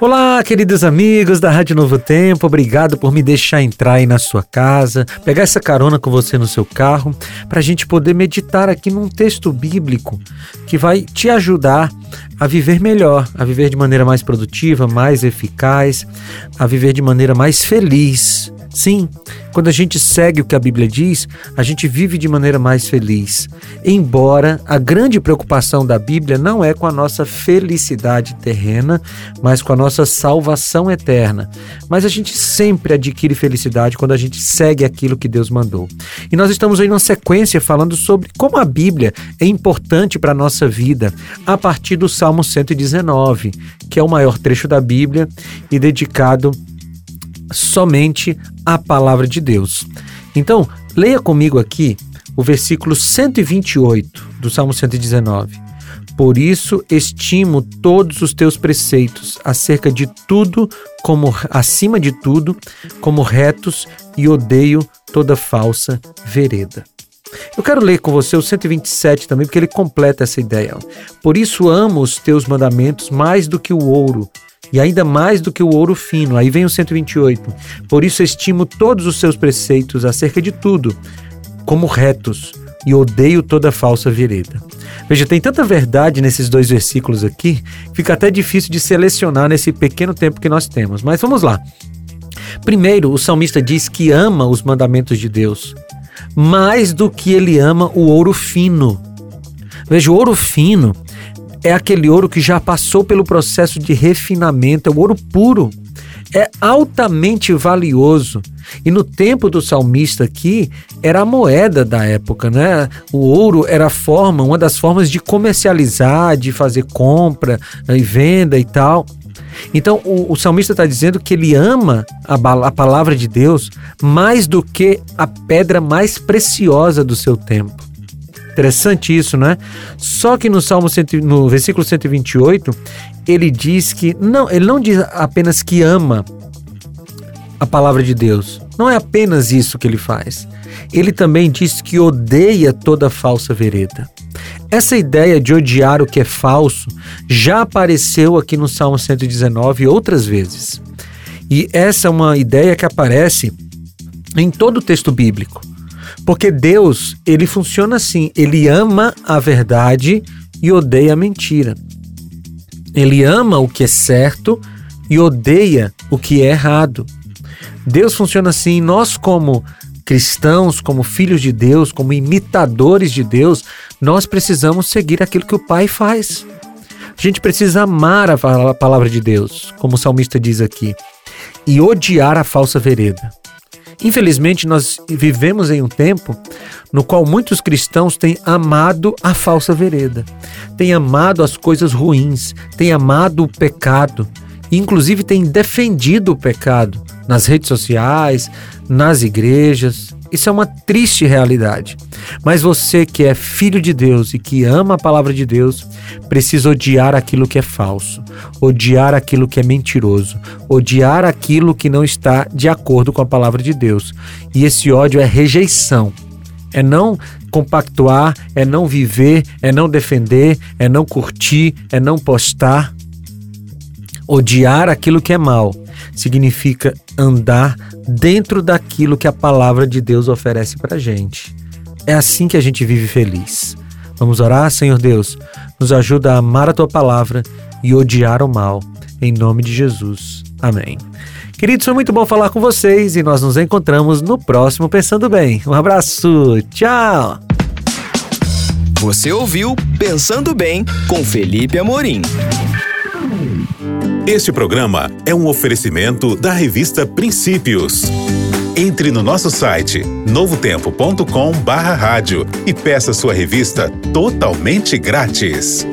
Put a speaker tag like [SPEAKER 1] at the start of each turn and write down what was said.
[SPEAKER 1] Olá, queridos amigos da Rádio Novo Tempo, obrigado por me deixar entrar aí na sua casa, pegar essa carona com você no seu carro, para a gente poder meditar aqui num texto bíblico que vai te ajudar a viver melhor, a viver de maneira mais produtiva, mais eficaz, a viver de maneira mais feliz. Sim, quando a gente segue o que a Bíblia diz, a gente vive de maneira mais feliz. Embora a grande preocupação da Bíblia não é com a nossa felicidade terrena, mas com a nossa salvação eterna. Mas a gente sempre adquire felicidade quando a gente segue aquilo que Deus mandou. E nós estamos aí numa sequência falando sobre como a Bíblia é importante para a nossa vida, a partir do Salmo 119, que é o maior trecho da Bíblia e dedicado somente a palavra de Deus. Então, leia comigo aqui o versículo 128 do Salmo 119. Por isso estimo todos os teus preceitos acerca de tudo como acima de tudo como retos e odeio toda falsa vereda. Eu quero ler com você o 127 também, porque ele completa essa ideia. Por isso amo os teus mandamentos mais do que o ouro, e ainda mais do que o ouro fino. Aí vem o 128. Por isso estimo todos os seus preceitos acerca de tudo como retos e odeio toda falsa vereda. Veja, tem tanta verdade nesses dois versículos aqui, fica até difícil de selecionar nesse pequeno tempo que nós temos. Mas vamos lá. Primeiro, o salmista diz que ama os mandamentos de Deus, mais do que ele ama o ouro fino. Veja, o ouro fino é aquele ouro que já passou pelo processo de refinamento, é o ouro puro. É altamente valioso. E no tempo do salmista aqui, era a moeda da época, né? O ouro era a forma, uma das formas de comercializar, de fazer compra e venda e tal. Então, o, o salmista está dizendo que ele ama a, a palavra de Deus mais do que a pedra mais preciosa do seu tempo. Interessante isso, né? Só que no Salmo no versículo 128, ele diz que não, ele não diz apenas que ama a palavra de Deus. Não é apenas isso que ele faz. Ele também diz que odeia toda falsa vereda. Essa ideia de odiar o que é falso já apareceu aqui no Salmo 119 outras vezes. E essa é uma ideia que aparece em todo o texto bíblico. Porque Deus, ele funciona assim, ele ama a verdade e odeia a mentira. Ele ama o que é certo e odeia o que é errado. Deus funciona assim, nós como cristãos, como filhos de Deus, como imitadores de Deus, nós precisamos seguir aquilo que o Pai faz. A gente precisa amar a palavra de Deus, como o salmista diz aqui, e odiar a falsa vereda. Infelizmente, nós vivemos em um tempo no qual muitos cristãos têm amado a falsa vereda, têm amado as coisas ruins, têm amado o pecado, inclusive têm defendido o pecado nas redes sociais, nas igrejas. Isso é uma triste realidade. Mas você que é filho de Deus e que ama a palavra de Deus, precisa odiar aquilo que é falso, odiar aquilo que é mentiroso, odiar aquilo que não está de acordo com a palavra de Deus. E esse ódio é rejeição. É não compactuar, é não viver, é não defender, é não curtir, é não postar. Odiar aquilo que é mal significa andar dentro daquilo que a palavra de Deus oferece para gente. É assim que a gente vive feliz. Vamos orar, Senhor Deus. Nos ajuda a amar a tua palavra e odiar o mal. Em nome de Jesus. Amém. Queridos, foi muito bom falar com vocês e nós nos encontramos no próximo Pensando Bem. Um abraço. Tchau.
[SPEAKER 2] Você ouviu Pensando Bem com Felipe Amorim.
[SPEAKER 3] Este programa é um oferecimento da revista Princípios. Entre no nosso site novotempo.com/rádio e peça sua revista totalmente grátis.